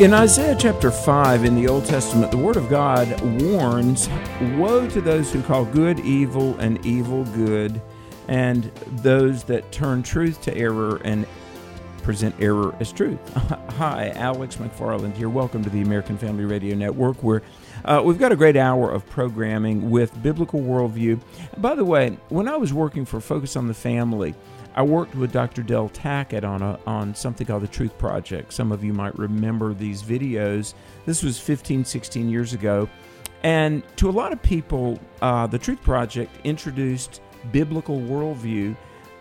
In Isaiah chapter 5 in the Old Testament, the Word of God warns Woe to those who call good evil and evil good, and those that turn truth to error and present error as truth. Hi, Alex McFarland here. Welcome to the American Family Radio Network, where uh, we've got a great hour of programming with biblical worldview. By the way, when I was working for Focus on the Family, I worked with Dr. Del Tackett on a, on something called the Truth Project. Some of you might remember these videos. This was 15, 16 years ago. And to a lot of people, uh, the Truth Project introduced biblical worldview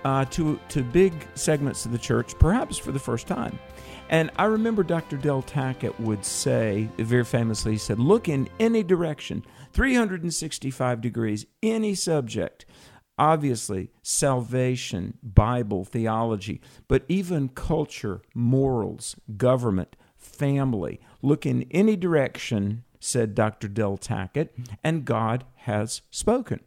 uh, to, to big segments of the church, perhaps for the first time. And I remember Dr. Del Tackett would say, very famously, he said, Look in any direction, 365 degrees, any subject obviously salvation, Bible, theology, but even culture, morals, government, family. Look in any direction, said Dr. Del Tackett, and God has spoken.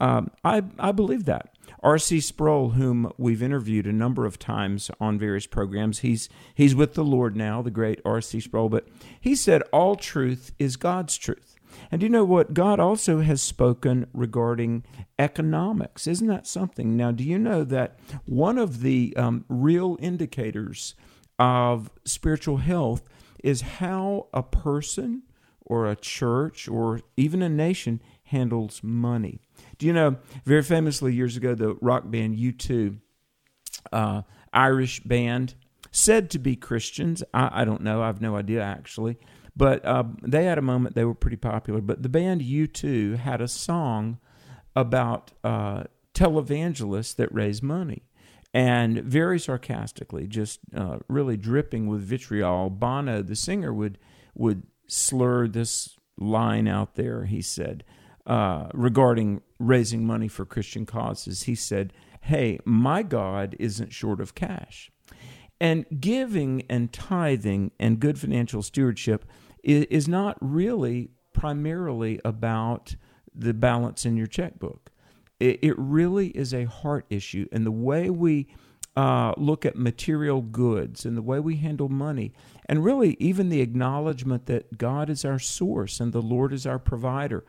Um, I, I believe that. R.C. Sproul, whom we've interviewed a number of times on various programs, he's he's with the Lord now, the great R.C. Sproul, but he said all truth is God's truth. And do you know what? God also has spoken regarding economics. Isn't that something? Now, do you know that one of the um, real indicators of spiritual health is how a person or a church or even a nation handles money? Do you know, very famously years ago, the rock band U2, uh, Irish band, said to be Christians. I, I don't know. I have no idea, actually. But uh, they had a moment, they were pretty popular. But the band U2 had a song about uh, televangelists that raise money. And very sarcastically, just uh, really dripping with vitriol, Bono, the singer, would would slur this line out there. He said uh, regarding raising money for Christian causes. He said, "Hey, my God isn't short of cash." And giving and tithing and good financial stewardship is not really primarily about the balance in your checkbook. It, really is a heart issue. And the way we uh, look at material goods and the way we handle money, and really even the acknowledgement that God is our source and the Lord is our provider,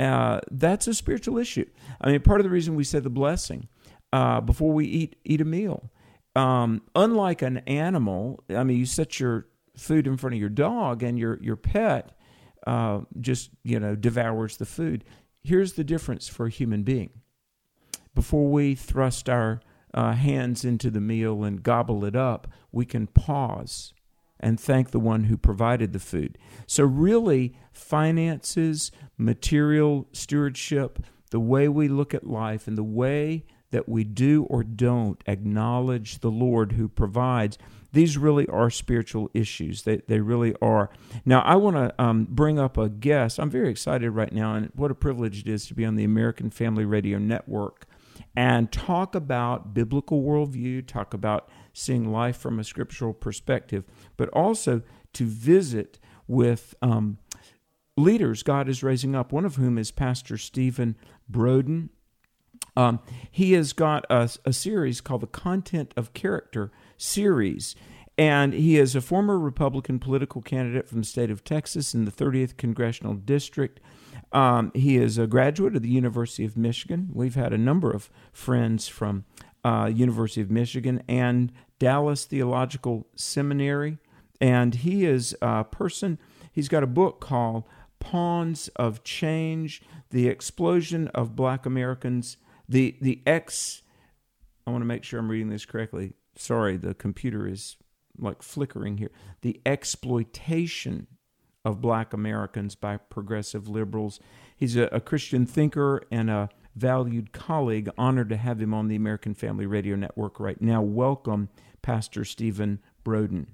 uh, that's a spiritual issue. I mean, part of the reason we say the blessing uh, before we eat eat a meal um, unlike an animal, I mean, you set your food in front of your dog, and your your pet uh, just you know devours the food. Here's the difference for a human being. Before we thrust our uh, hands into the meal and gobble it up, we can pause and thank the one who provided the food. So, really, finances, material stewardship, the way we look at life, and the way that we do or don't acknowledge the Lord who provides, these really are spiritual issues. They, they really are. Now, I want to um, bring up a guest. I'm very excited right now, and what a privilege it is to be on the American Family Radio Network and talk about biblical worldview, talk about seeing life from a scriptural perspective, but also to visit with um, leaders God is raising up, one of whom is Pastor Stephen Broden. Um, he has got a, a series called the Content of Character series. And he is a former Republican political candidate from the state of Texas in the 30th Congressional District. Um, he is a graduate of the University of Michigan. We've had a number of friends from uh, University of Michigan and Dallas Theological Seminary. And he is a person, he's got a book called Pawns of Change The Explosion of Black Americans the the X I want to make sure I'm reading this correctly. Sorry, the computer is like flickering here. The exploitation of black Americans by progressive liberals. He's a, a, Christian thinker and a valued colleague. Honored to have him on the American Family Radio Network right now. Welcome, Pastor Stephen Broden.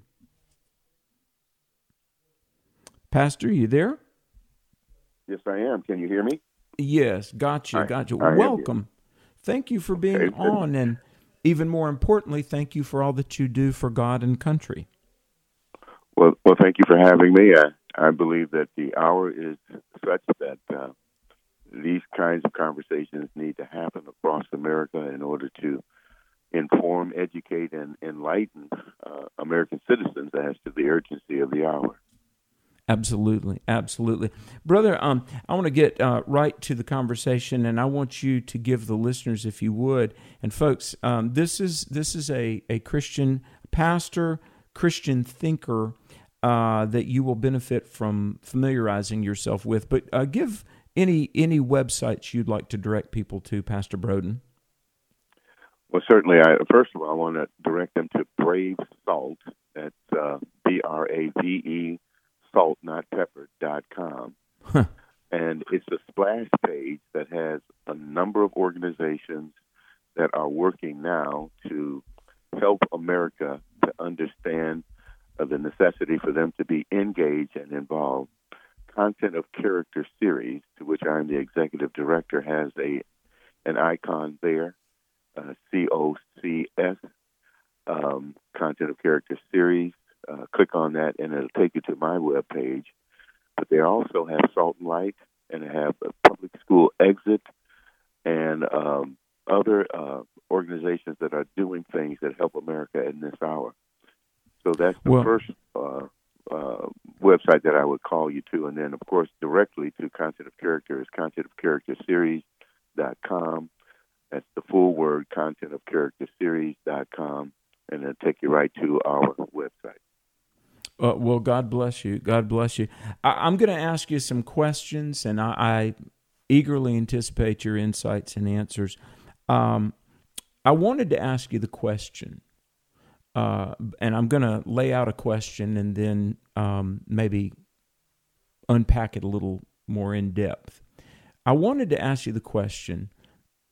Pastor, you there? Yes, I am. Can you hear me? Yes, got you, got you. Welcome. Thank you for being okay. on, and even more importantly, thank you for all that you do for God and country. Well, well, thank you for having me. I, I believe that the hour is such that uh, these kinds of conversations need to happen across America in order to inform, educate, and enlighten uh, American citizens as to the urgency of the hour. Absolutely, absolutely, brother. Um, I want to get uh, right to the conversation, and I want you to give the listeners, if you would, and folks, um, this is this is a a Christian pastor, Christian thinker uh, that you will benefit from familiarizing yourself with. But uh, give any any websites you'd like to direct people to, Pastor Broden. Well, certainly. I, first of all, I want to direct them to Brave Salt. That's uh, B R A V E salt, not pepper, dot com. Huh. And it's a splash page that has a number of organizations that are working now to help America to understand uh, the necessity for them to be engaged and involved. Content of Character series, to which I'm the executive director, has a an icon there, uh, C O C S, um, Content of Character series uh, click on that, and it'll take you to my web page. But they also have Salt and Light, and have a public school exit, and um, other uh, organizations that are doing things that help America in this hour. So that's the well, first uh, uh, website that I would call you to, and then of course directly to Content of Character is Content of Character Series.com. That's the full word, Content of Character Series.com, and it'll take you right to our website. Uh, well, God bless you. God bless you. I, am going to ask you some questions, and I, I, eagerly anticipate your insights and answers. Um, I wanted to ask you the question, uh, and I'm going to lay out a question and then um, maybe unpack it a little more in depth. I wanted to ask you the question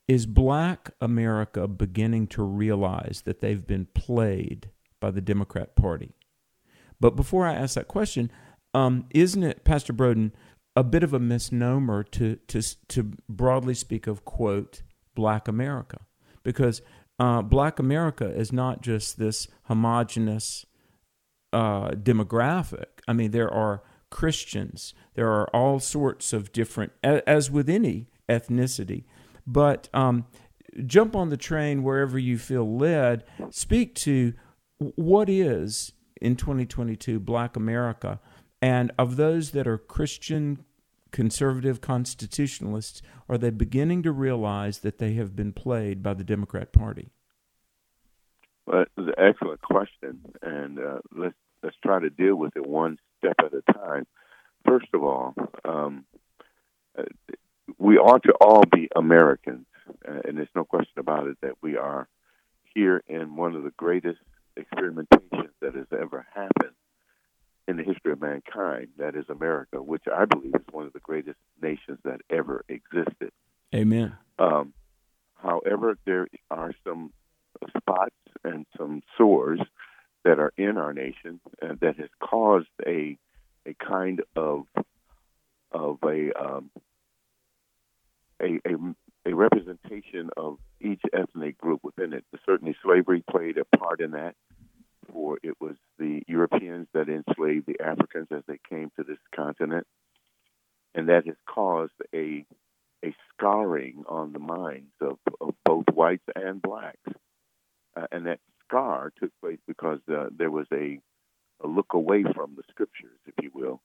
Is black America beginning to realize that they've been played by the Democrat Party? But before I ask that question, um, isn't it, Pastor Broden, a bit of a misnomer to to to broadly speak of quote Black America because uh, Black America is not just this homogenous uh, demographic. I mean, there are Christians, there are all sorts of different, as with any ethnicity. But um, jump on the train wherever you feel led. Speak to what is in 2022 black America. And of those that are Christian conservative constitutionalists, are they beginning to realize that they have been played by the Democrat Party? Well, it's an excellent question, and uh, let's let's try to deal with it one step at a time. First of all, um, uh, we ought to all be Americans, uh, and there's no question about it that we are here in one of the greatest experimentation that has ever happened in the history of mankind, that is America, which I believe is one of the greatest nations that ever existed. Amen. Um, however, there are some spots and some sores that are in our nation uh, that has caused a a kind of of a um, a, a a representation of each ethnic group within it. Certainly, slavery played a part in that. For it was the Europeans that enslaved the Africans as they came to this continent, and that has caused a a scarring on the minds of, of both whites and blacks. Uh, and that scar took place because uh, there was a, a look away from the scriptures, if you will,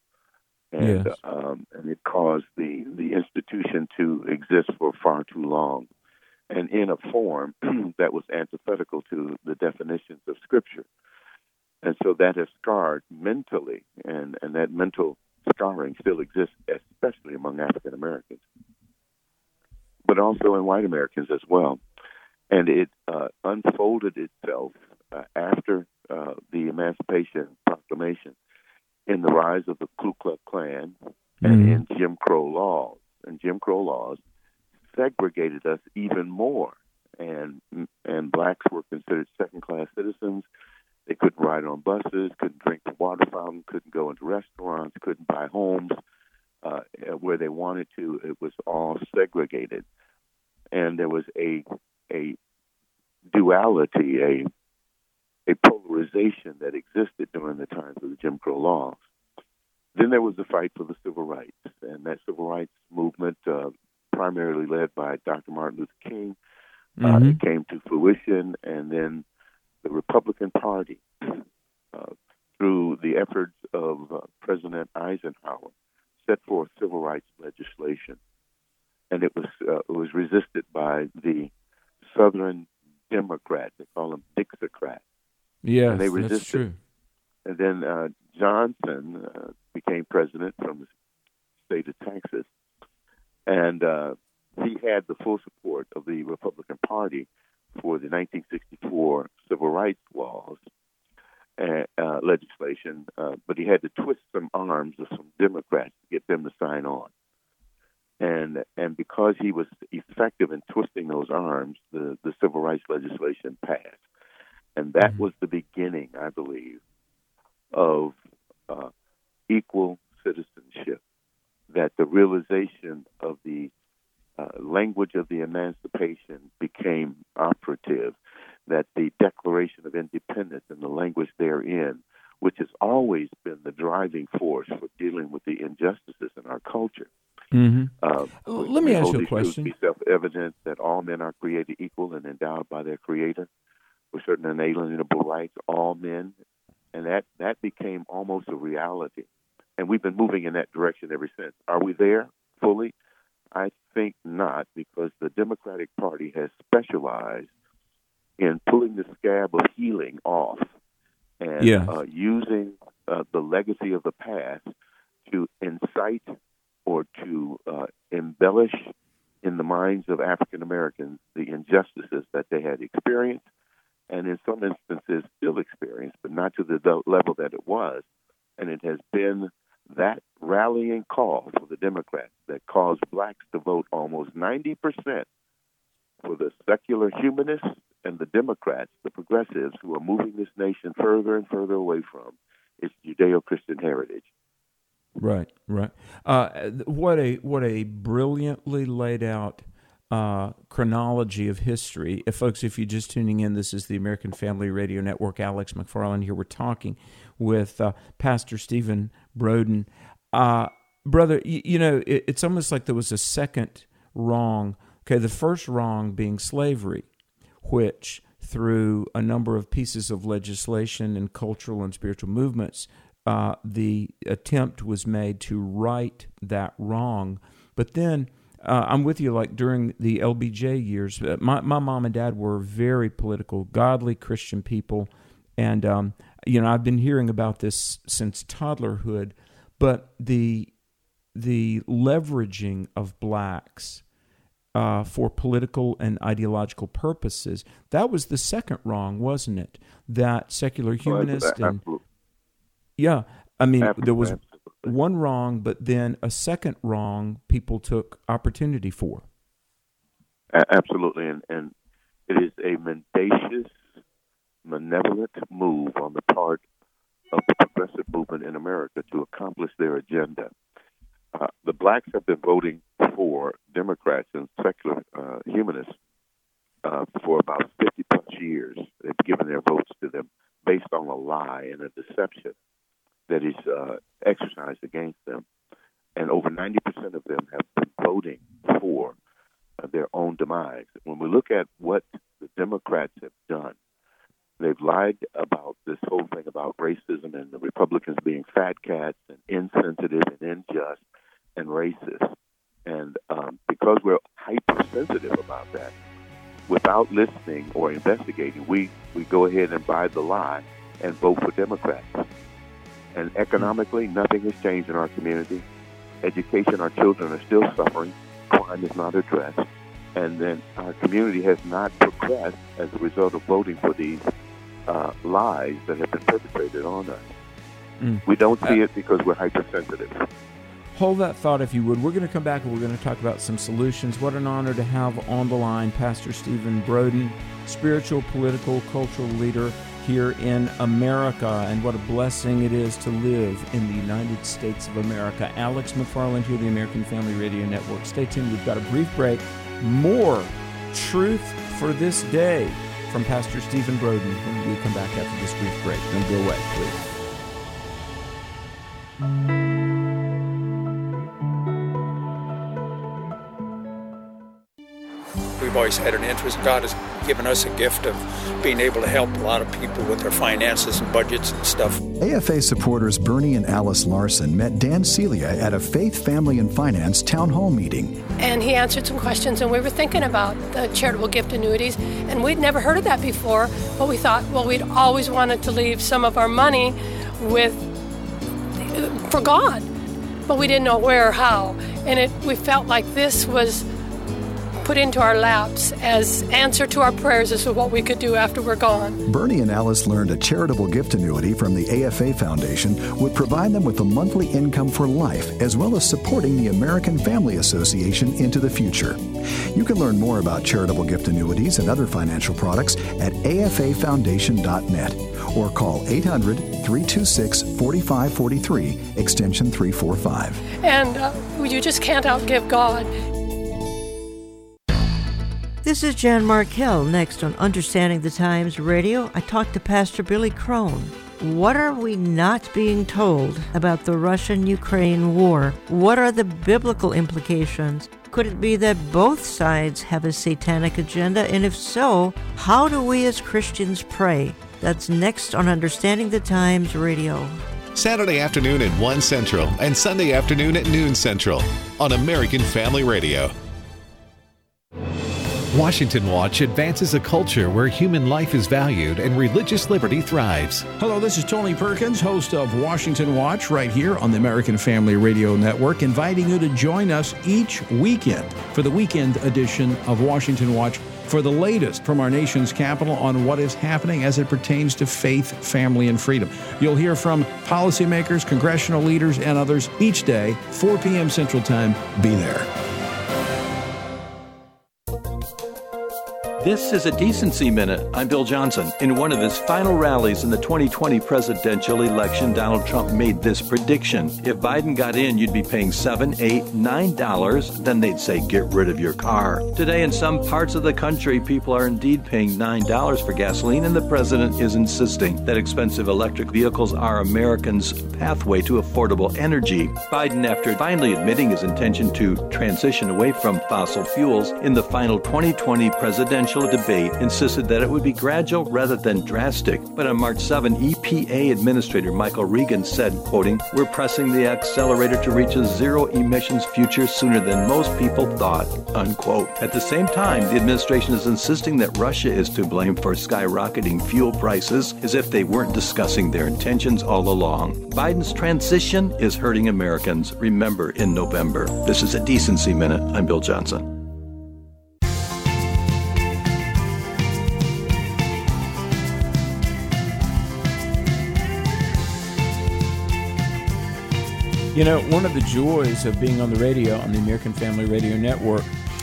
and yes. um, and it caused the the institution to exist for far too long, and in a form that was antithetical to the definitions of Scripture, and so that has scarred mentally, and and that mental scarring still exists, especially among African Americans, but also in white Americans as well, and it uh, unfolded itself uh, after uh, the Emancipation Proclamation in the rise of the Ku Klux Klan and mm-hmm. in Jim Crow laws. And Jim Crow laws segregated us even more, and and blacks were considered second class citizens. They couldn't ride on buses, couldn't drink the water fountain, couldn't go into restaurants, couldn't buy homes uh, where they wanted to. It was all segregated, and there was a a duality, a a polarization that existed during the times of the Jim Crow laws. Then there was the fight for the civil rights, and that civil rights movement, uh, primarily led by Dr. Martin Luther King, Uh, mm-hmm. it came to fruition, and then the Republican Party, uh, through the efforts of uh, President Eisenhower, set forth civil rights legislation, and it was uh, it was resisted by the Southern Democrats. They call them Dixiecrats. Yes, and they resisted. that's true. And then uh, Johnson uh, became president from the state of Texas, and uh, he had the full support of the Republican Party for the 1964 civil rights laws uh, uh, legislation, uh, but he had to twist some arms of some Democrats to get them to sign on. And and because he was effective in twisting those arms, the, the civil rights legislation passed, and that mm-hmm. was the beginning, I believe, of uh, equal citizenship. That the realization of the uh, language of the emancipation became operative, that the Declaration of Independence and the language therein, which has always been the driving force for dealing with the injustices in our culture. Mm-hmm. Uh, Let me ask you a question. Be self-evident that all men are created equal and endowed by their Creator with certain inalienable rights. All men, and that that became almost a reality. And we've been moving in that direction ever since. Are we there fully? I think not, because the Democratic Party has specialized in pulling the scab of healing off and yeah. uh, using uh, the legacy of the past to incite or to uh, embellish in the minds of African Americans the injustices that they had experienced and in some instances still experience, but not to the level that it was. And it has been that rallying call for the Democrats that caused blacks to vote almost 90% for the secular humanists and the Democrats, the progressives, who are moving this nation further and further away from its Judeo Christian heritage. Right, right. Uh, what a what a brilliantly laid out uh, chronology of history. If folks, if you're just tuning in, this is the American Family Radio Network. Alex McFarland here. We're talking with uh, Pastor Stephen Broden. Uh, brother, you, you know, it, it's almost like there was a second wrong. Okay, the first wrong being slavery, which through a number of pieces of legislation and cultural and spiritual movements, uh, the attempt was made to right that wrong. But then uh, I'm with you. Like during the LBJ years, uh, my my mom and dad were very political, godly Christian people, and um, you know, I've been hearing about this since toddlerhood, but the the leveraging of blacks uh, for political and ideological purposes that was the second wrong, wasn't it? That secular humanist and yeah, I mean absolutely. there was one wrong, but then a second wrong people took opportunity for. Absolutely, and, and it is a mendacious malevolent move on the part of the progressive movement in America to accomplish their agenda. Uh, the blacks have been voting for Democrats and secular uh, humanists uh, for about 50 plus years. They've given their votes to them based on a lie and a deception that is uh, exercised against them. And over 90% of them have been voting for their own demise. When we look at what the Democrats have done, They've lied about this whole thing about racism and the Republicans being fat cats and insensitive and unjust and racist. And um, because we're hypersensitive about that, without listening or investigating, we, we go ahead and buy the lie and vote for Democrats. And economically, nothing has changed in our community. Education, our children are still suffering. Crime is not addressed. And then our community has not progressed as a result of voting for these uh, lies that have been perpetrated on us. Mm. We don't see uh, it because we're hypersensitive. Hold that thought if you would. We're going to come back and we're going to talk about some solutions. What an honor to have on the line Pastor Stephen Broden, spiritual, political, cultural leader here in America, and what a blessing it is to live in the United States of America. Alex McFarland here, the American Family Radio Network. Stay tuned. We've got a brief break. More truth for this day from Pastor Stephen Broden when we come back after this brief break. Don't go away, please. We've always had an interest. God has given us a gift of being able to help a lot of people with their finances and budgets and stuff. AFA supporters Bernie and Alice Larson met Dan Celia at a Faith, Family, and Finance town hall meeting. And he answered some questions, and we were thinking about the charitable gift annuities, and we'd never heard of that before. But we thought, well, we'd always wanted to leave some of our money with for God, but we didn't know where or how. And it, we felt like this was put into our laps as answer to our prayers as to what we could do after we're gone. Bernie and Alice learned a charitable gift annuity from the AFA Foundation would provide them with a monthly income for life, as well as supporting the American Family Association into the future. You can learn more about charitable gift annuities and other financial products at afafoundation.net or call 800 326 4543, extension 345. And uh, you just can't outgive God. This is Jan Markell. Next on Understanding the Times Radio, I talked to Pastor Billy Crone. What are we not being told about the Russian Ukraine war? What are the biblical implications? Could it be that both sides have a satanic agenda? And if so, how do we as Christians pray? That's next on Understanding the Times Radio. Saturday afternoon at 1 Central and Sunday afternoon at noon Central on American Family Radio. Washington Watch advances a culture where human life is valued and religious liberty thrives. Hello, this is Tony Perkins, host of Washington Watch, right here on the American Family Radio Network, inviting you to join us each weekend for the weekend edition of Washington Watch for the latest from our nation's capital on what is happening as it pertains to faith, family, and freedom. You'll hear from policymakers, congressional leaders, and others each day, 4 p.m. Central Time. Be there. This is a Decency Minute. I'm Bill Johnson. In one of his final rallies in the 2020 presidential election, Donald Trump made this prediction. If Biden got in, you'd be paying seven, eight, nine dollars. Then they'd say, get rid of your car. Today, in some parts of the country, people are indeed paying nine dollars for gasoline, and the president is insisting that expensive electric vehicles are Americans' pathway to affordable energy. Biden, after finally admitting his intention to transition away from fossil fuels in the final 2020 presidential debate insisted that it would be gradual rather than drastic. But on March 7, EPA Administrator Michael Regan said, quoting, We're pressing the accelerator to reach a zero emissions future sooner than most people thought, unquote. At the same time, the administration is insisting that Russia is to blame for skyrocketing fuel prices as if they weren't discussing their intentions all along. Biden's transition is hurting Americans. Remember in November. This is a Decency Minute. I'm Bill Johnson. You know, one of the joys of being on the radio, on the American Family Radio Network,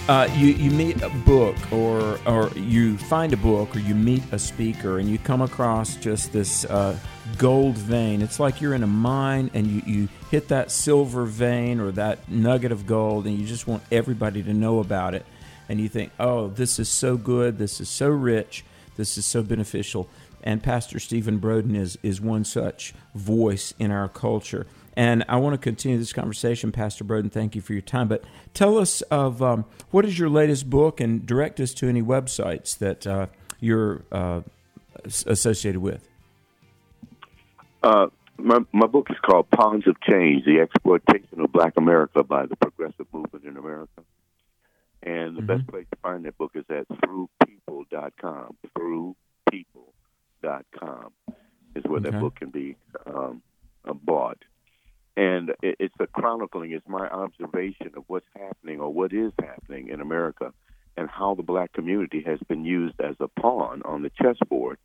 uh, you, you meet a book or, or you find a book or you meet a speaker and you come across just this uh, gold vein. It's like you're in a mine and you, you hit that silver vein or that nugget of gold and you just want everybody to know about it. And you think, oh, this is so good, this is so rich, this is so beneficial. And Pastor Stephen Broden is, is one such voice in our culture. And I want to continue this conversation, Pastor Broden. Thank you for your time. But tell us of um, what is your latest book, and direct us to any websites that uh, you're uh, associated with. Uh, my, my book is called Pawns of Change: The Exploitation of Black America by the Progressive Movement in America. And the mm-hmm. best place to find that book is at throughpeople.com. Throughpeople.com is where okay. that book can be um, bought and it's a chronicling. It's my observation of what's happening or what is happening in America, and how the black community has been used as a pawn on the chessboard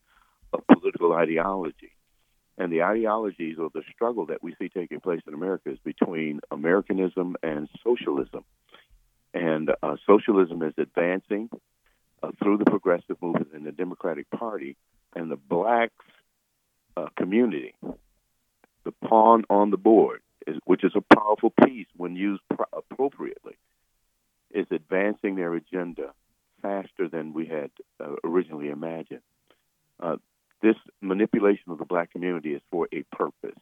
of political ideology. And the ideologies or the struggle that we see taking place in America is between Americanism and socialism. And uh, socialism is advancing uh, through the progressive movement and the Democratic Party, and the blacks uh, community the pawn on the board, which is a powerful piece when used pro- appropriately, is advancing their agenda faster than we had uh, originally imagined. Uh, this manipulation of the black community is for a purpose,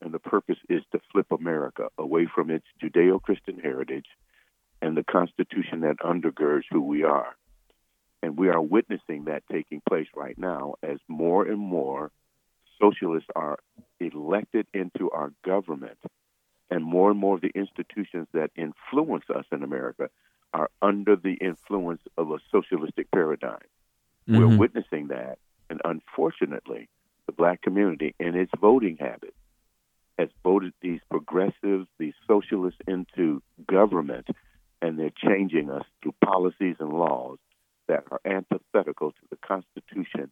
and the purpose is to flip America away from its Judeo Christian heritage and the Constitution that undergirds who we are. And we are witnessing that taking place right now as more and more socialists are elected into our government, and more and more of the institutions that influence us in America are under the influence of a socialistic paradigm. Mm-hmm. We're witnessing that, and unfortunately, the black community in its voting habits has voted these progressives, these socialists into government, and they're changing us through policies and laws that are antithetical to the Constitution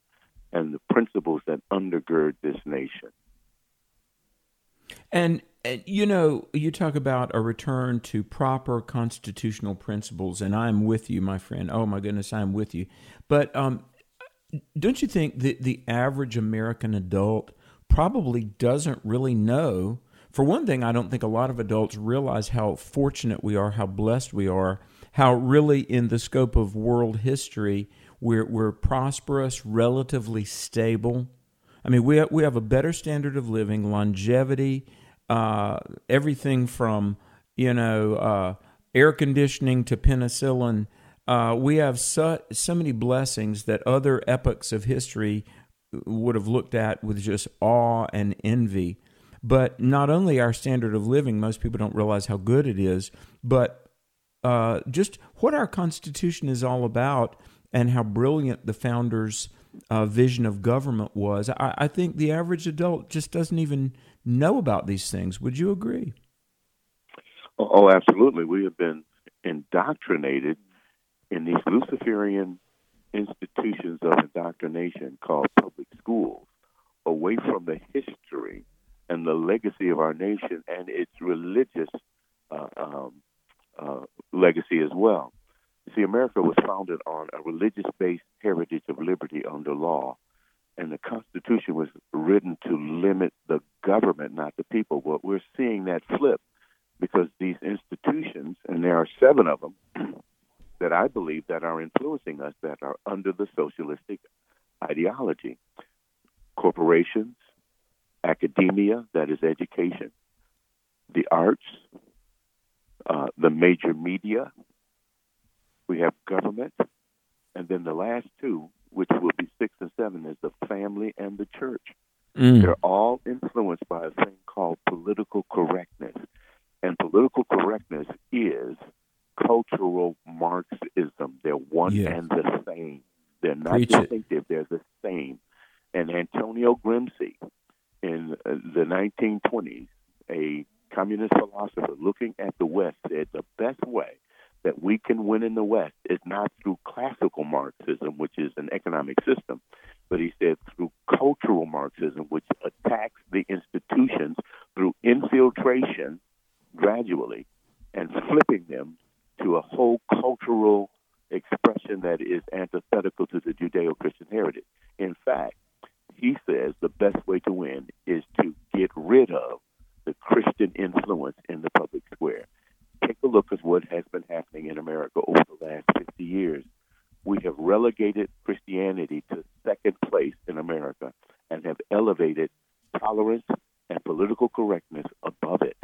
and the principles that undergird this nation. And, you know, you talk about a return to proper constitutional principles, and I'm with you, my friend. Oh my goodness, I'm with you. But um, don't you think that the average American adult probably doesn't really know? For one thing, I don't think a lot of adults realize how fortunate we are, how blessed we are, how really in the scope of world history we're, we're prosperous, relatively stable. I mean, we we have a better standard of living, longevity, uh, everything from you know uh, air conditioning to penicillin. Uh, we have so, so many blessings that other epochs of history would have looked at with just awe and envy. But not only our standard of living, most people don't realize how good it is, but uh, just what our Constitution is all about and how brilliant the founders' uh, vision of government was. I, I think the average adult just doesn't even know about these things. Would you agree? Oh, oh, absolutely. We have been indoctrinated in these Luciferian institutions of indoctrination called public schools away from the history and the legacy of our nation and its religious uh, um, uh, legacy as well. See, America was founded on a religious based heritage of liberty under law, and the Constitution was written to limit the government, not the people. But we're seeing that flip because these institutions, and there are seven of them, that I believe that are influencing us that are under the socialistic ideology. Corporations, academia, that is education, the arts, uh, the major media, we have government, and then the last two, which will be six and seven, is the family and the church. Mm. They're all influenced by a thing called political correctness. And political correctness is cultural Marxism. They're one yeah. and the same. They're not Preach distinctive, it. they're the same. And Antonio Gramsci in uh, the 1920s, a communist philosopher looking at the West, said the best way that we can win in the West is not through classical Marxism, which is an economic system, but he said through cultural Marxism, which attacks the institutions through infiltration gradually and flipping them to a whole cultural expression that is antithetical to the Judeo Christian heritage. In fact, he says the best way to win is to get rid of the Christian influence in the public square. Take a look at what has been happening in America over the last 50 years. We have relegated Christianity to second place in America and have elevated tolerance and political correctness above it.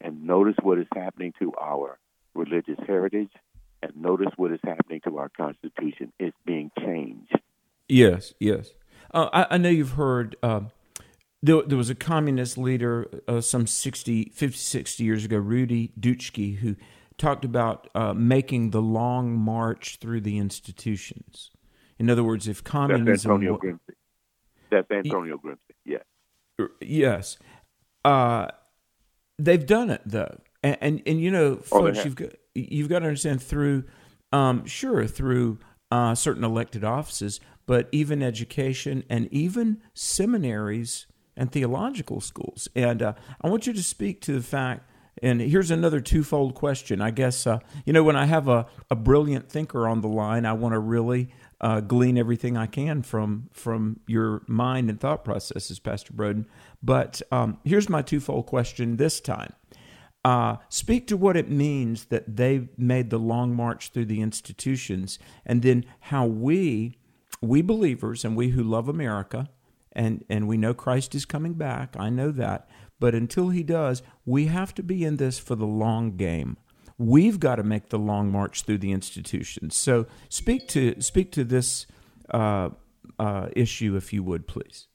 And notice what is happening to our religious heritage, and notice what is happening to our Constitution. It's being changed. Yes, yes. Uh, I, I, know you've heard. Uh, there, there, was a communist leader uh, some 60, 50, 60 years ago, Rudi Dutschke, who talked about uh, making the long march through the institutions. In other words, if communism. That's Antonio Gramsci. That's Antonio Gramsci, yes. Yes. Uh, they've done it, though and and, and you know, oh, folks, you've got you've got to understand through, um, sure, through uh, certain elected offices, but even education and even seminaries and theological schools. And uh, I want you to speak to the fact. And here's another twofold question. I guess uh, you know when I have a, a brilliant thinker on the line, I want to really uh, glean everything I can from from your mind and thought processes, Pastor Broden. But um, here's my twofold question this time. Uh, speak to what it means that they made the long march through the institutions, and then how we, we believers, and we who love America, and and we know Christ is coming back. I know that, but until He does, we have to be in this for the long game. we've got to make the long march through the institutions. So speak to speak to this uh, uh, issue, if you would, please.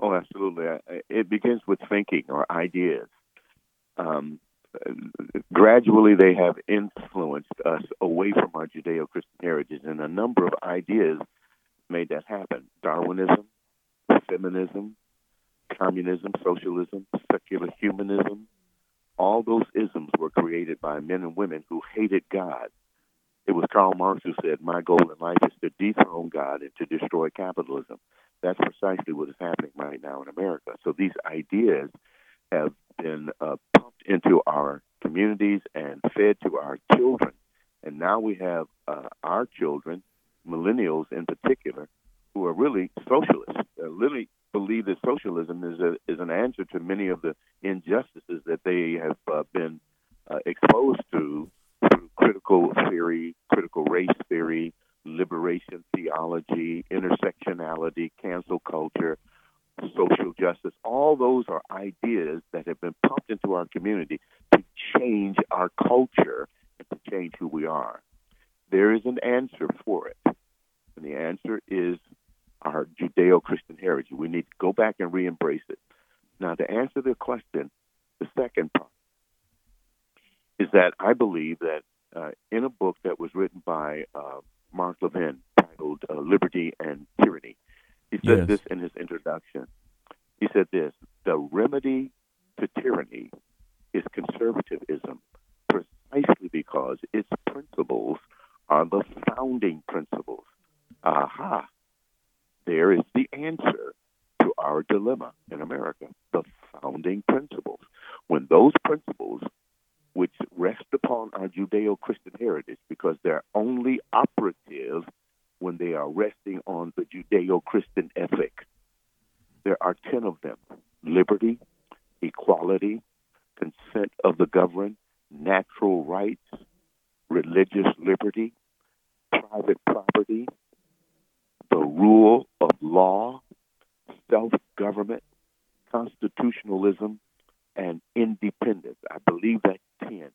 Oh, absolutely. It begins with thinking or ideas. Um, gradually, they have influenced us away from our Judeo Christian heritage, and a number of ideas made that happen Darwinism, feminism, communism, socialism, secular humanism. All those isms were created by men and women who hated God. It was Karl Marx who said, My goal in life is to dethrone God and to destroy capitalism. That's precisely what is happening right now in America. So these ideas have been uh, pumped into our communities and fed to our children. And now we have uh, our children, millennials in particular, who are really socialists. Uh, literally believe that socialism is a, is an answer to many of the injustices that they have uh, been uh, exposed to through critical theory, critical race theory, liberation theology, intersectionality, cancel culture, social justice. All those are ideas that have been pumped into our community to change our culture and to change who we are. There is an answer for it. And the answer is our Judeo Christian heritage. We need to go back and re embrace it. Now, to answer the question, the second part is that I believe that uh, in a book that was written by uh, Mark Levin titled uh, Liberty and Tyranny. He said yes. this in his introduction. He said this The remedy to tyranny is conservatism, precisely because its principles are the founding principles. Aha! There is the answer to our dilemma in America the founding principles. When those principles which rest upon our Judeo Christian heritage because they're only operative when they are resting on the Judeo Christian ethic. There are 10 of them liberty, equality, consent of the governed, natural rights, religious liberty, private property, the rule of law, self government, constitutionalism, and independence. I believe that 10.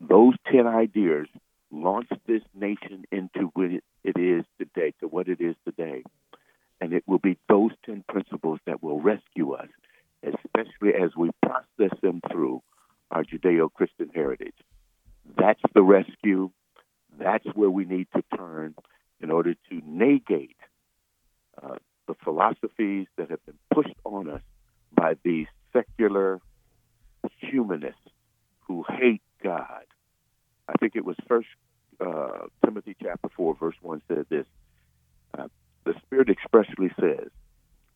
Those 10 ideas launched this nation into what it is today, to what it is today. And it will be those 10 principles that will rescue us, especially as we process them through our Judeo Christian heritage. That's the rescue. That's where we need to turn in order to negate uh, the philosophies that have been pushed on us by these secular humanists who hate God. I think it was First uh, Timothy chapter four, verse one said this: uh, the Spirit expressly says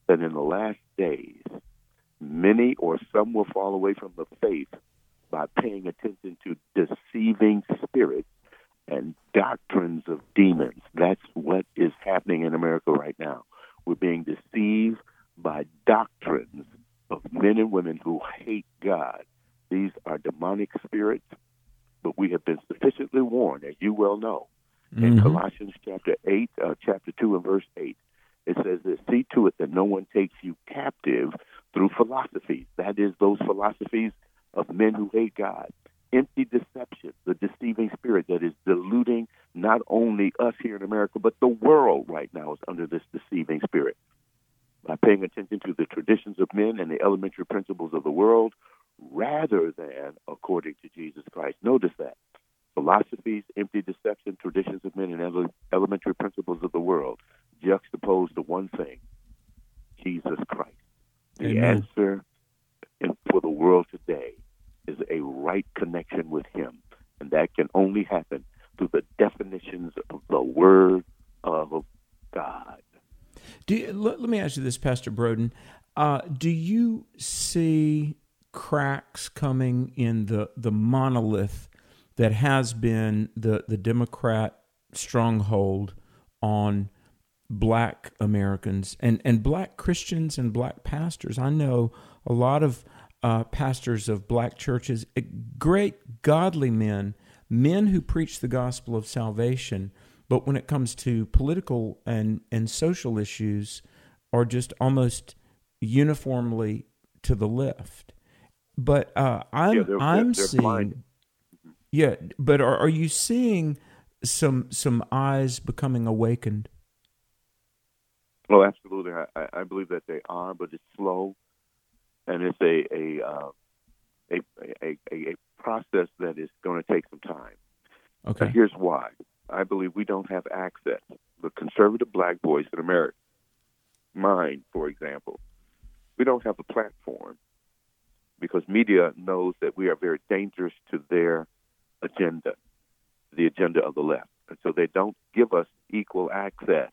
that in the last days, many or some will fall away from the faith by paying attention to deceiving spirits and doctrines of demons. That's what is happening in America right now. We're being deceived by doctrines of men and women who hate God these are demonic spirits, but we have been sufficiently warned, as you well know, mm-hmm. in Colossians chapter 8, uh, chapter 2, and verse 8. It says that see to it that no one takes you captive through philosophies. That is, those philosophies of men who hate God. Empty deception, the deceiving spirit that is deluding not only us here in America, but the world right now is under this deceiving spirit. By paying attention to the traditions of men and the elementary principles of the world, rather than according to Jesus Christ. Notice that. Philosophies, empty deception, traditions of men, and ele- elementary principles of the world juxtaposed to one thing Jesus Christ. The Amen. answer for the world today is a right connection with Him. And that can only happen through the definitions of the Word of God. You, let, let, me ask you this, Pastor Broden. Uh, do you see cracks coming in the, the monolith that has been the, the Democrat stronghold on black Americans and, and black Christians and black pastors. I know a lot of uh, pastors of black churches, eh, great godly men, men who preach the gospel of salvation, but when it comes to political and, and social issues, are just almost uniformly to the left. But uh, I'm yeah, they're, I'm they're, seeing Yeah, but are, are you seeing some some eyes becoming awakened? Well, absolutely. I, I believe that they are, but it's slow, and it's a a uh, a, a, a, process that is going to take some time. Okay. Now, here's why. I believe we don't have access. The conservative black boys in America, mine, for example, we don't have a platform because media knows that we are very dangerous to their agenda, the agenda of the left. And so they don't give us equal access.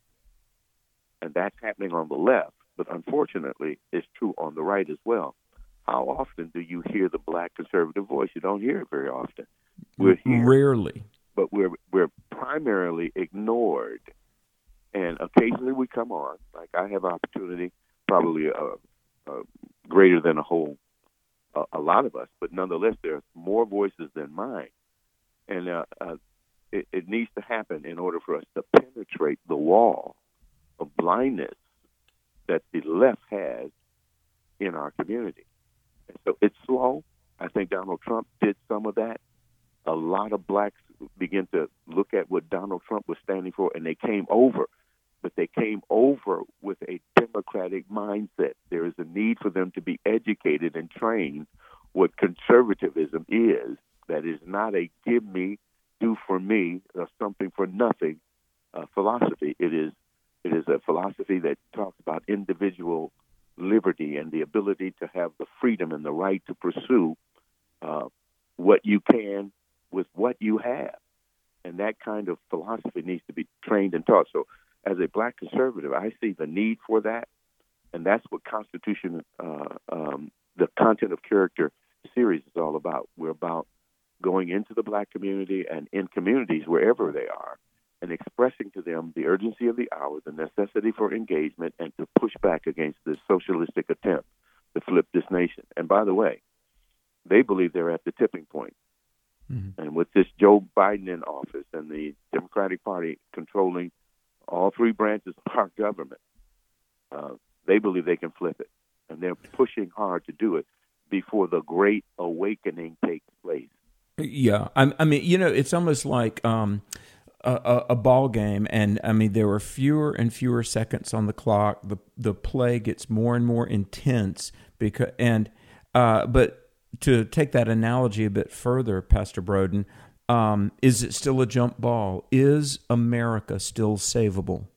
And that's happening on the left, but unfortunately, it's true on the right as well. How often do you hear the black conservative voice? You don't hear it very often. We're here, Rarely. but we're we're primarily ignored. And occasionally we come on, like I have an opportunity, probably uh, uh, greater than a whole, uh, a lot of us, but nonetheless, there's more voices than mine, and uh, uh, it, it needs to happen in order for us to penetrate the wall of blindness that the left has in our community. And so it's slow. I think Donald Trump did some of that. A lot of blacks began to look at what Donald Trump was standing for, and they came over. But they came over with a democratic mindset. There is a need for them to be educated and trained what conservatism is. That is not a give me, do for me, or something for nothing uh, philosophy. It is it is a philosophy that talks about individual liberty and the ability to have the freedom and the right to pursue uh, what you can with what you have. And that kind of philosophy needs to be trained and taught. So, as a black conservative, I see the need for that. And that's what Constitution, uh, um, the content of character series is all about. We're about going into the black community and in communities wherever they are and expressing to them the urgency of the hour, the necessity for engagement, and to push back against this socialistic attempt to flip this nation. And by the way, they believe they're at the tipping point. Mm-hmm. And with this Joe Biden in office and the Democratic Party controlling all three branches of our government, uh, they believe they can flip it. And they're pushing hard to do it before the great awakening takes place. Yeah, I, I mean, you know, it's almost like um, a, a, ball game, and I mean, there were fewer and fewer seconds on the clock. the The play gets more and more intense because, and uh, but to take that analogy a bit further, Pastor Broden, um, is it still a jump ball? Is America still savable?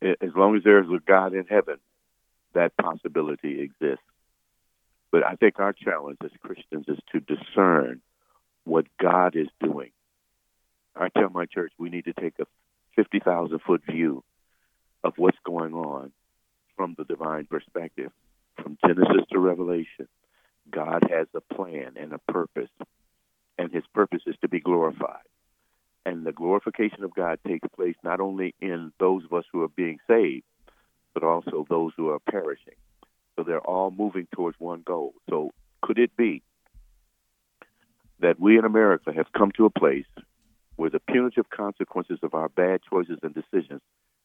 As long as there is a God in heaven, that possibility exists. But I think our challenge as Christians is to discern what God is doing. I tell my church we need to take a 50,000 foot view of what's going on from the divine perspective. From Genesis to Revelation, God has a plan and a purpose, and his purpose is to be glorified. And the glorification of God takes place not only in those of us who are being saved, but also those who are perishing. So they're all moving towards one goal. So could it be that we in America have come to a place where the punitive consequences of our bad choices and decisions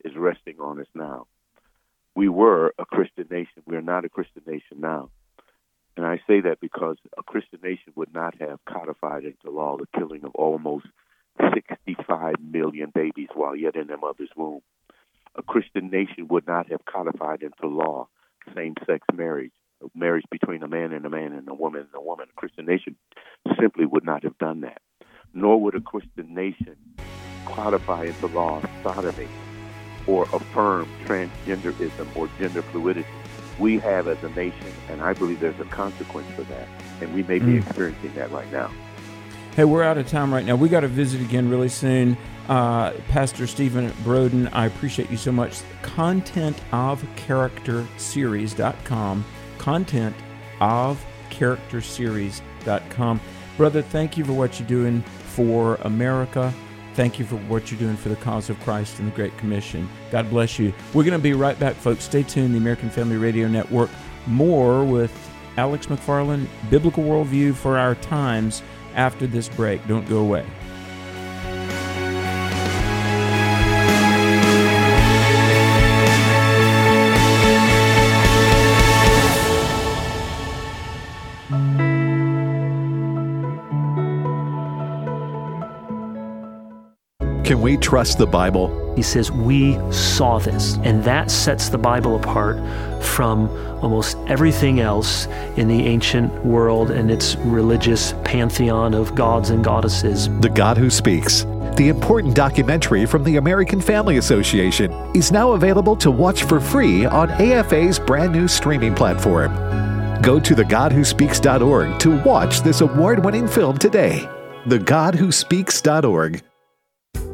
is resting on us now? We were a Christian nation. We are not a Christian nation now. And I say that because a Christian nation would not have codified into law the killing of almost 65 million babies while yet in their mother's womb. A Christian nation would not have codified into law same sex marriage, marriage between a man and a man and a woman and a woman. A Christian nation simply would not have done that. Nor would a Christian nation codify into law sodomy or affirm transgenderism or gender fluidity. We have as a nation, and I believe there's a consequence for that, and we may be Mm. experiencing that right now. Hey, we're out of time right now. We got to visit again really soon. Uh, Pastor Stephen Broden, I appreciate you so much. Content of Character Series.com. Content of Character Series.com. Brother, thank you for what you're doing for America. Thank you for what you're doing for the cause of Christ and the Great Commission. God bless you. We're going to be right back, folks. Stay tuned. The American Family Radio Network. More with Alex McFarland, Biblical Worldview for Our Times after this break. Don't go away. We trust the Bible? He says, We saw this. And that sets the Bible apart from almost everything else in the ancient world and its religious pantheon of gods and goddesses. The God Who Speaks. The important documentary from the American Family Association is now available to watch for free on AFA's brand new streaming platform. Go to thegodwhospeaks.org to watch this award winning film today. TheGodWhoSpeaks.org.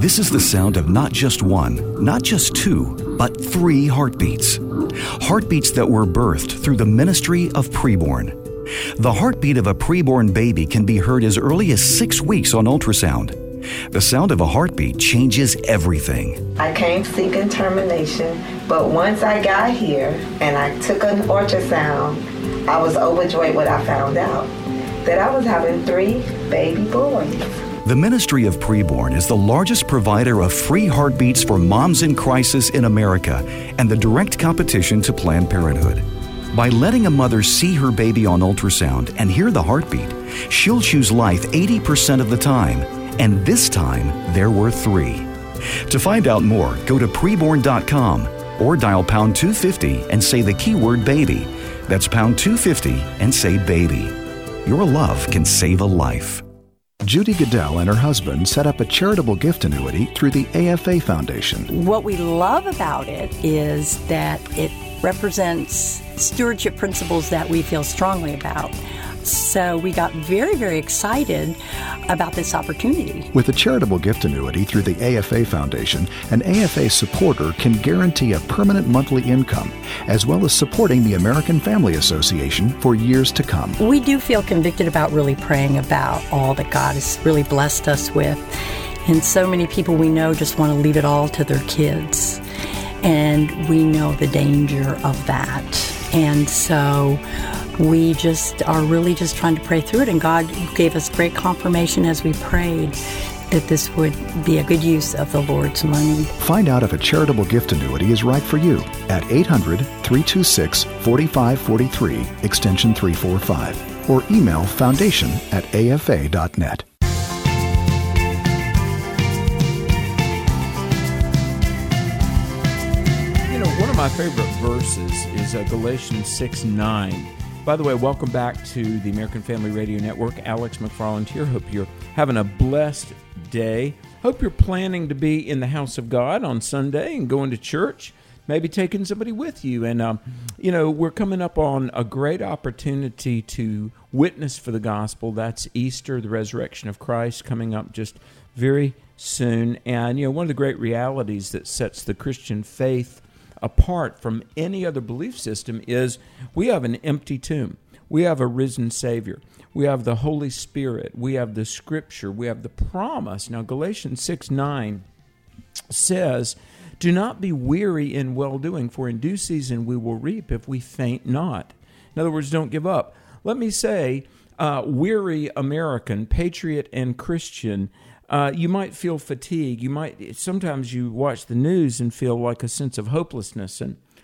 This is the sound of not just one, not just two, but three heartbeats. Heartbeats that were birthed through the ministry of preborn. The heartbeat of a preborn baby can be heard as early as six weeks on ultrasound. The sound of a heartbeat changes everything. I came seeking termination, but once I got here and I took an ultrasound, I was overjoyed what I found out that I was having three baby boys. The Ministry of Preborn is the largest provider of free heartbeats for moms in crisis in America and the direct competition to Planned Parenthood. By letting a mother see her baby on ultrasound and hear the heartbeat, she'll choose life 80% of the time, and this time there were three. To find out more, go to preborn.com or dial pound 250 and say the keyword baby. That's pound 250 and say baby. Your love can save a life. Judy Goodell and her husband set up a charitable gift annuity through the AFA Foundation. What we love about it is that it represents stewardship principles that we feel strongly about. So we got very, very excited about this opportunity. With a charitable gift annuity through the AFA Foundation, an AFA supporter can guarantee a permanent monthly income, as well as supporting the American Family Association for years to come. We do feel convicted about really praying about all that God has really blessed us with. And so many people we know just want to leave it all to their kids. And we know the danger of that. And so we just are really just trying to pray through it. And God gave us great confirmation as we prayed that this would be a good use of the Lord's money. Find out if a charitable gift annuity is right for you at 800 326 4543, extension 345, or email foundation at afa.net. my favorite verses is uh, Galatians 6 9. By the way, welcome back to the American Family Radio Network. Alex McFarland here. Hope you're having a blessed day. Hope you're planning to be in the house of God on Sunday and going to church, maybe taking somebody with you. And, um, you know, we're coming up on a great opportunity to witness for the gospel. That's Easter, the resurrection of Christ, coming up just very soon. And, you know, one of the great realities that sets the Christian faith apart from any other belief system is we have an empty tomb. We have a risen Savior. We have the Holy Spirit. We have the Scripture. We have the promise. Now, Galatians 6 9 says, Do not be weary in well doing, for in due season we will reap if we faint not. In other words, don't give up. Let me say, uh, weary American, patriot, and Christian uh, you might feel fatigue. You might sometimes you watch the news and feel like a sense of hopelessness. And I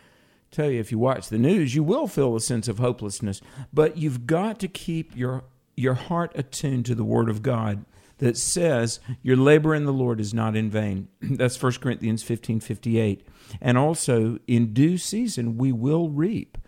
tell you, if you watch the news, you will feel a sense of hopelessness. But you've got to keep your your heart attuned to the Word of God that says your labor in the Lord is not in vain. That's 1 Corinthians fifteen fifty eight. And also, in due season, we will reap.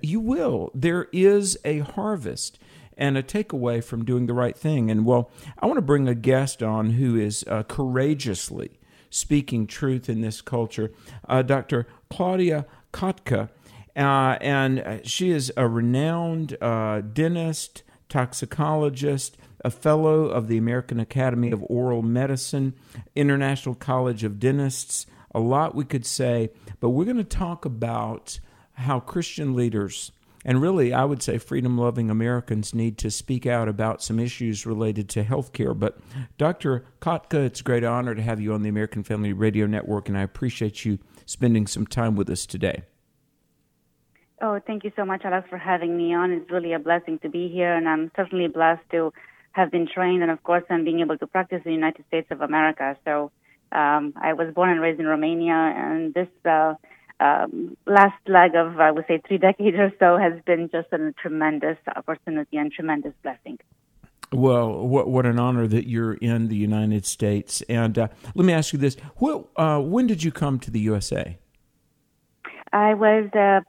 You will. There is a harvest and a takeaway from doing the right thing. And well, I want to bring a guest on who is uh, courageously speaking truth in this culture, uh, Dr. Claudia Cotca. Uh, and she is a renowned uh, dentist, toxicologist, a fellow of the American Academy of Oral Medicine, International College of Dentists. A lot we could say, but we're going to talk about how Christian leaders and really, I would say freedom loving Americans need to speak out about some issues related to health care. But, Dr. Cotca, it's a great honor to have you on the American Family Radio Network, and I appreciate you spending some time with us today. Oh, thank you so much, Alex, for having me on. It's really a blessing to be here, and I'm certainly blessed to have been trained, and of course, I'm being able to practice in the United States of America. So, um, I was born and raised in Romania, and this uh, um, last leg of, I would say, three decades or so has been just a tremendous opportunity and tremendous blessing. Well, what what an honor that you're in the United States. And uh, let me ask you this: what, uh, when did you come to the USA? I was uh,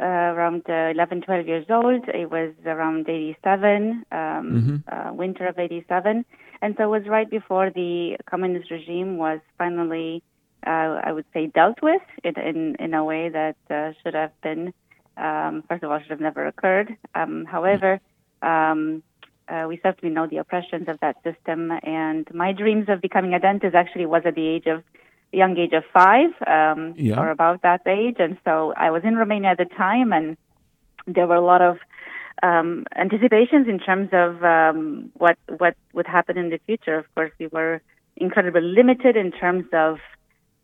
uh, around uh, 11, 12 years old. It was around 87, um, mm-hmm. uh, winter of 87. And so it was right before the communist regime was finally uh, I would say, dealt with in in, in a way that uh, should have been, um, first of all, should have never occurred. Um, however, um, uh, we certainly know the oppressions of that system, and my dreams of becoming a dentist actually was at the age of young age of five, um, yeah. or about that age, and so I was in Romania at the time, and there were a lot of um, anticipations in terms of um, what what would happen in the future. Of course, we were incredibly limited in terms of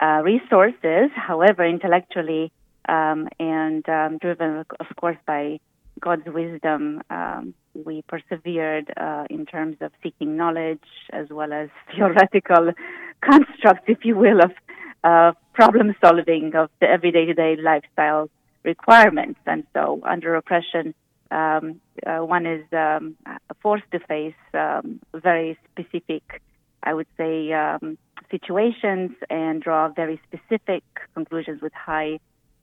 uh, resources, however, intellectually um, and um, driven, of course, by God's wisdom, um, we persevered uh, in terms of seeking knowledge as well as theoretical constructs, if you will, of uh, problem solving of the everyday to day lifestyle requirements. And so, under oppression, um, uh, one is um, forced to face um, very specific, I would say, um, situations and draw very specific conclusions with high,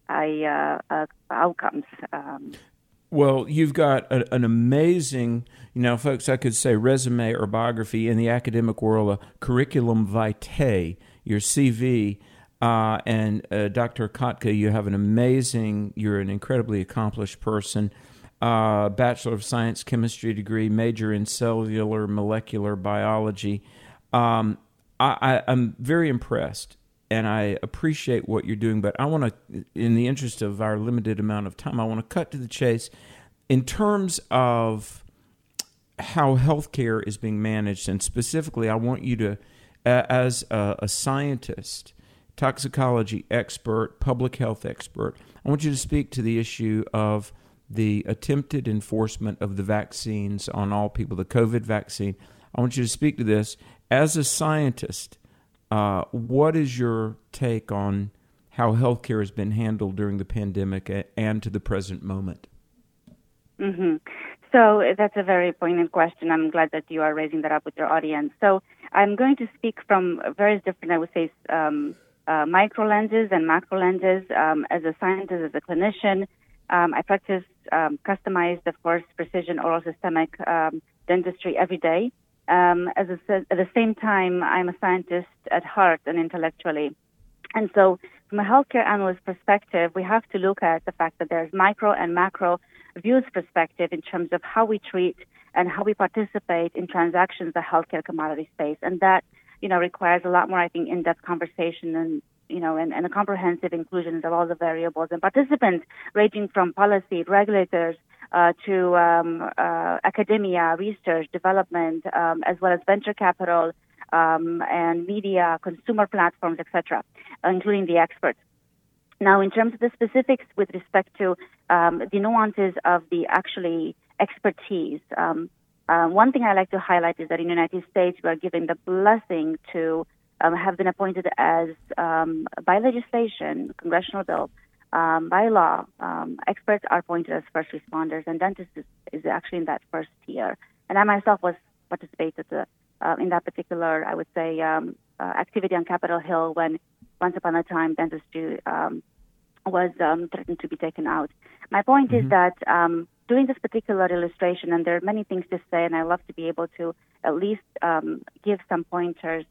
high uh, uh, outcomes. Um, well, you've got a, an amazing, you know, folks, I could say resume or biography in the academic world, a curriculum vitae, your CV. Uh, and uh, Dr. Cotca, you have an amazing, you're an incredibly accomplished person. Uh, Bachelor of Science Chemistry degree, major in cellular molecular biology. Um, I, I, am very impressed and I appreciate what you're doing, but I want to, in the interest of our limited amount of time, I want to cut to the chase. In terms of how healthcare is being managed, and specifically, I want you to, as a, a scientist, toxicology expert, public health expert, I want you to speak to the issue of the attempted enforcement of the vaccines on all people, the COVID vaccine. I want you to speak to this as a scientist, uh, what is your take on how healthcare has been handled during the pandemic and to the present moment? Mm-hmm. So that's a very poignant question. I'm glad that you are raising that up with your audience. So I'm going to speak from various different, I would say, um, uh, micro lenses and macro lenses. Um, as a scientist, as a clinician, um, I practice um, customized, of course, precision oral systemic um, dentistry every day. Um, as at the same time, I'm a scientist at heart and intellectually. And so, from a healthcare analyst perspective, we have to look at the fact that there's micro and macro views perspective in terms of how we treat and how we participate in transactions the healthcare commodity space. And that, you know, requires a lot more, I think, in-depth conversation and you know, and, and a comprehensive inclusion of all the variables and participants, ranging from policy, regulators, uh, to um, uh, academia, research, development, um, as well as venture capital um, and media, consumer platforms, etc., including the experts. Now, in terms of the specifics with respect to um, the nuances of the actually expertise, um, uh, one thing I like to highlight is that in the United States, we are given the blessing to um, have been appointed as, by legislation, congressional bill, um, by law, um, experts are appointed as first responders, and dentists is, is, actually in that first tier. And I myself was participated uh, uh, in that particular, I would say, um, uh, activity on Capitol Hill when once upon a time dentistry um, was um, threatened to be taken out. My point mm-hmm. is that um, doing this particular illustration, and there are many things to say, and I love to be able to at least give some pointers,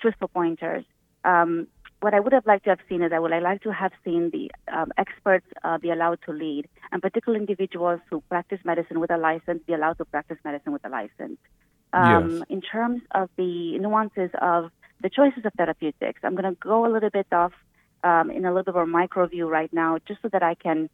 truthful pointers. Um, what I would have liked to have seen is I would have liked to have seen the um, experts uh, be allowed to lead, and particular individuals who practice medicine with a license be allowed to practice medicine with a license. Um, yes. In terms of the nuances of the choices of therapeutics, I'm going to go a little bit off um, in a little bit more micro view right now, just so that I can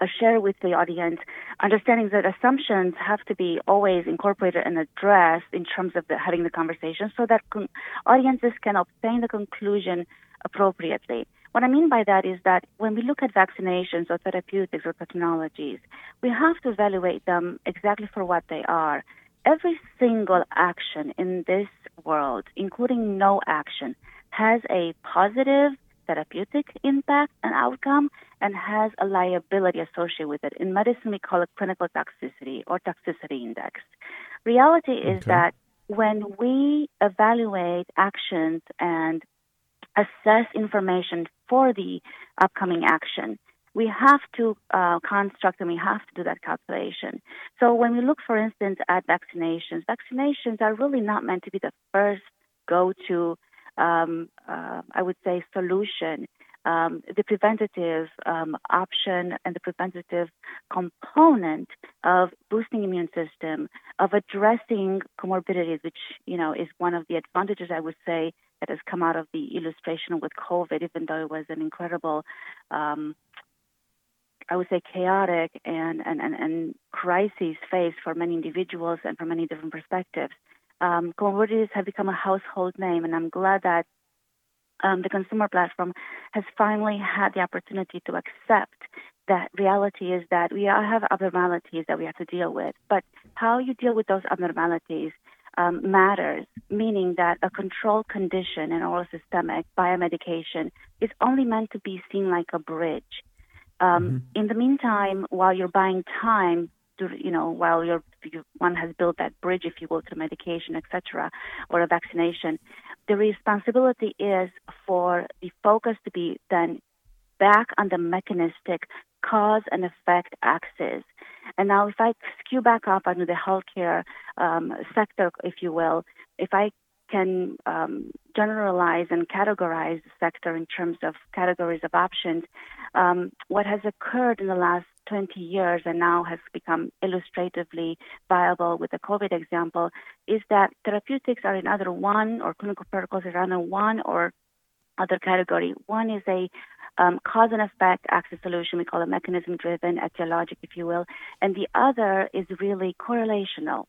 uh, share with the audience, understanding that assumptions have to be always incorporated and addressed in terms of the, having the conversation so that con- audiences can obtain the conclusion appropriately. What I mean by that is that when we look at vaccinations or therapeutics or technologies, we have to evaluate them exactly for what they are. Every single action in this world, including no action, has a positive therapeutic impact and outcome and has a liability associated with it. In medicine, we call it clinical toxicity or toxicity index. Reality is Okay. that when we evaluate actions and assess information for the upcoming action, we have to uh, construct and we have to do that calculation. So when we look, for instance, at vaccinations, vaccinations are really not meant to be the first go-to, um, uh, I would say, solution. Um, the preventative um, option and the preventative component of boosting immune system, of addressing comorbidities, which you know is one of the advantages I would say that has come out of the illustration with COVID, even though it was an incredible um, I would say chaotic and, and, and, and crises faced for many individuals and from many different perspectives. Um, comorbidities have become a household name, and I'm glad that um, the consumer platform has finally had the opportunity to accept that reality is that we all have abnormalities that we have to deal with. But how you deal with those abnormalities um, matters, meaning that a controlled condition, an oral systemic biomedication, is only meant to be seen like a bridge. Um, In the meantime, while you're buying time, you know, while you're, you, one has built that bridge, if you will, to medication, etc., or a vaccination, the responsibility is for the focus to be then back on the mechanistic cause and effect axis. And now, if I skew back up onto the healthcare um, sector, if you will, if I can um, generalize and categorize the sector in terms of categories of options, um, what has occurred in the last 20 years and now has become illustratively viable with the COVID example is that therapeutics are in either one or clinical protocols are in one or other category. One is a um, cause and effect axis solution. We call it mechanism driven, etiologic, if you will. And the other is really correlational.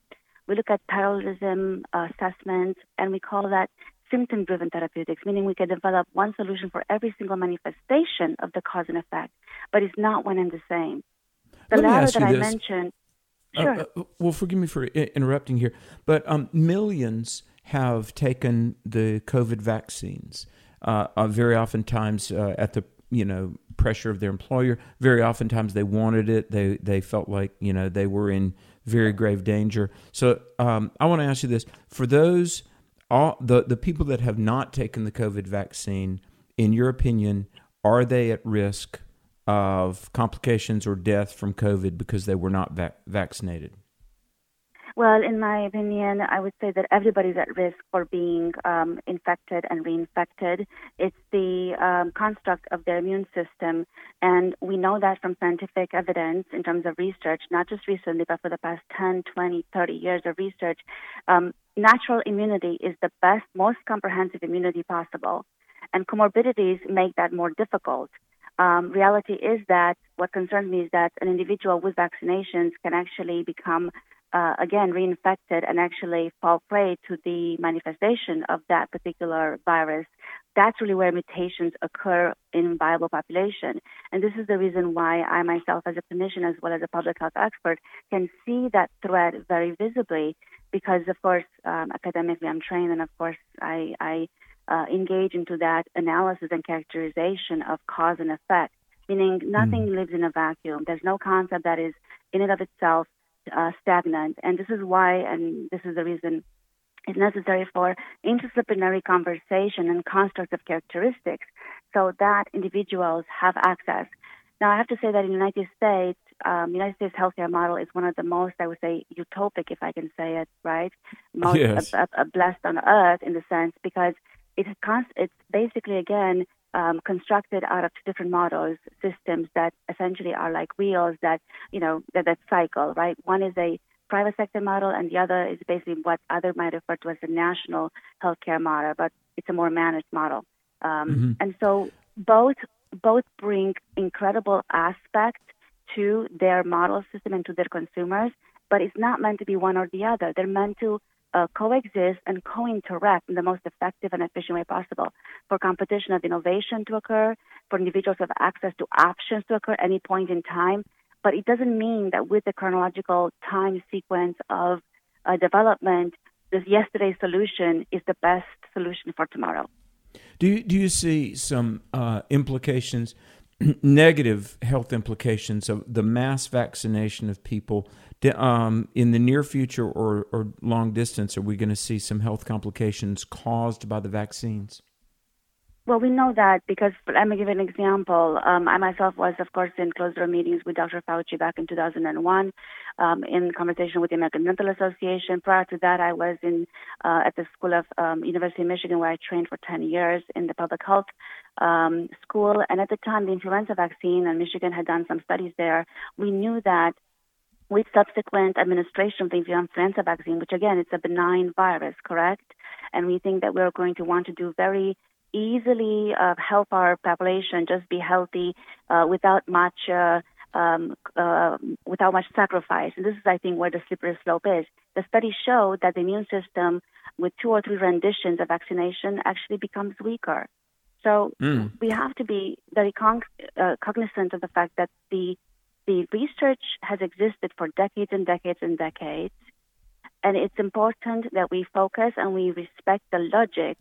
We look at parallelism uh, assessments and we call that symptom driven therapeutics, meaning we can develop one solution for every single manifestation of the cause and effect, but it's not one and the same. The Let me latter ask that you I this. mentioned, Uh, sure. uh, well, forgive me for i- interrupting here, but um, millions have taken the COVID vaccines. Uh, uh, very oftentimes, uh, at the you know pressure of their employer. Very oftentimes, they wanted it. They they felt like you know they were in very grave danger. So um, I want to ask you this: for those all the the people that have not taken the COVID vaccine, in your opinion, are they at risk of complications or death from COVID because they were not vac- vaccinated? Well, in my opinion, I would say that everybody's at risk for being um, infected and reinfected. It's the um, construct of their immune system, and we know that from scientific evidence in terms of research, not just recently, but for the past 10, 20, 30 years of research. Um, natural immunity is the best, most comprehensive immunity possible, and comorbidities make that more difficult. Um, reality is that what concerns me is that an individual with vaccinations can actually become uh, again reinfected and actually fall prey to the manifestation of that particular virus. That's really where mutations occur in viable population. And this is the reason why I myself as a clinician as well as a public health expert can see that threat very visibly because of course um, academically I'm trained and of course I, I uh, engage into that analysis and characterization of cause and effect, meaning nothing lives in a vacuum. There's no concept that is in and of itself uh, stagnant. And this is why, and this is the reason it's necessary for interdisciplinary conversation and constructive characteristics so that individuals have access. Now, I have to say that in the United States, um, United States healthcare model is one of the most, I would say, utopic, if I can say it right, most Yes. uh, uh, blessed on earth in the sense because it's const- it's basically again um, constructed out of two different models, systems that essentially are like wheels that you know that, that cycle, right? One is a private sector model, and the other is basically what other might refer to as a national healthcare model, but it's a more managed model. Um, Mhm. And so both both bring incredible aspects to their model system and to their consumers, but it's not meant to be one or the other. They're meant to uh, coexist and co-interact in the most effective and efficient way possible for competition of innovation to occur, for individuals to have access to options to occur at any point in time. But it doesn't mean that with the chronological time sequence of uh, development, this yesterday's solution is the best solution for tomorrow. Do you, do you see some uh, implications, negative health implications of the mass vaccination of people um, in the near future or, or long distance? Are we going to see some health complications caused by the vaccines? Well, we know that because let me give an example. Um, I myself was, of course, in closed door meetings with Dr. Fauci back in 2001, um, in conversation with the American Dental Association. Prior to that, I was in uh, at the School of um, University of Michigan, where I trained for 10 years in the public health um, school. And at the time, the influenza vaccine, and Michigan had done some studies there. We knew that with subsequent administration of the influenza vaccine, which again, it's a benign virus, correct? And we think that we're going to want to do very easily uh, help our population just be healthy uh, without much uh, um, uh, without much sacrifice. And this is, I think, where the slippery slope is. The studies show that the immune system, with two or three renditions of vaccination, actually becomes weaker. So mm. we have to be very con- uh, cognizant of the fact that the the research has existed for decades and decades and decades, and it's important that we focus and we respect the logic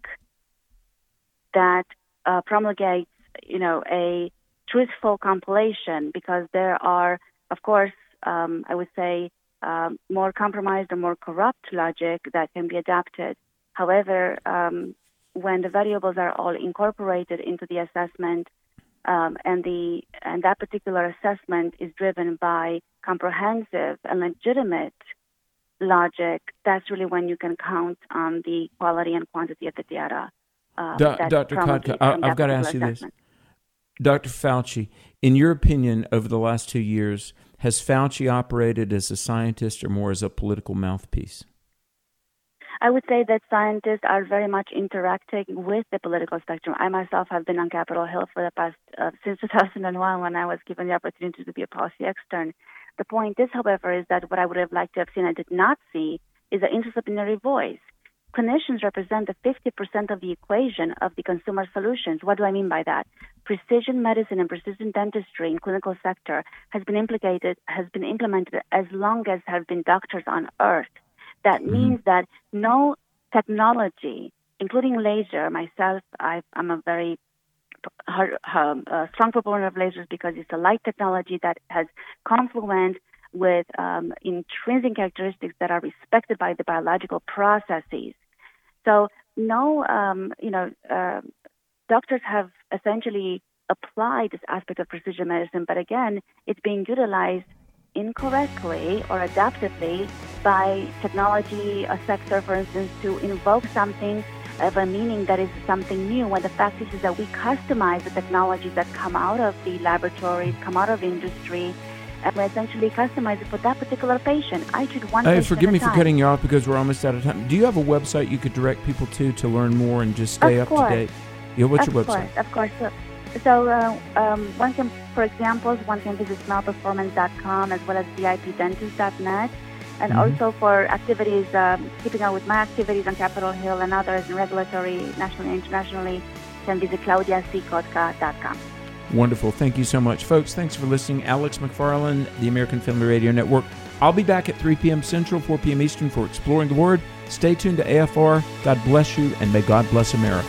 that uh, promulgates, you know, a truthful compilation because there are, of course, um, I would say, um, more compromised or more corrupt logic that can be adapted. However, um, when the variables are all incorporated into the assessment, um, and the and that particular assessment is driven by comprehensive and legitimate logic, that's really when you can count on the quality and quantity of the data. Uh, Dr. Cotca, I've got to ask you this. Dr. Fauci, in your opinion, over the last two years, has Fauci operated as a scientist or more as a political mouthpiece? I would say that scientists are very much interacting with the political spectrum. I myself have been on Capitol Hill for the past uh, since 2001 when I was given the opportunity to be a policy extern. The point is, however, is that what I would have liked to have seen, I did not see, is an interdisciplinary voice clinicians represent the 50% of the equation of the consumer solutions. What do I mean by that? Precision medicine and precision dentistry in clinical sector has been implicated, has been implemented as long as have been doctors on earth. That mm-hmm. means that no technology, including laser, myself, I, am a very um, uh, strong proponent of lasers because it's a light technology that has confluent with um, intrinsic characteristics that are respected by the biological processes. So, no, um, you know, uh, doctors have essentially applied this aspect of precision medicine, but again, it's being utilized incorrectly or adaptively by technology a sector, for instance, to invoke something of a meaning that is something new when the fact is, is that we customize the technologies that come out of the laboratories, come out of industry, and we essentially customize it for that particular patient. I treat one. Hey, forgive me for cutting you off because we're almost out of time. Do you have a website you could direct people to to learn more and just stay of up course. to date? Yeah, what's of your website? Course, of course. So, so uh, um, one can, for examples, one can visit smellperformance.com as well as vipdentist.net. And mm-hmm. also for activities, um, keeping up with my activities on Capitol Hill and others in regulatory, nationally and internationally, can visit claudiackotka.com. Wonderful. Thank you so much, folks. Thanks for listening. Alex McFarland, the American Family Radio Network. I'll be back at 3 p.m. Central, 4 p.m. Eastern for Exploring the Word. Stay tuned to AFR. God bless you, and may God bless America.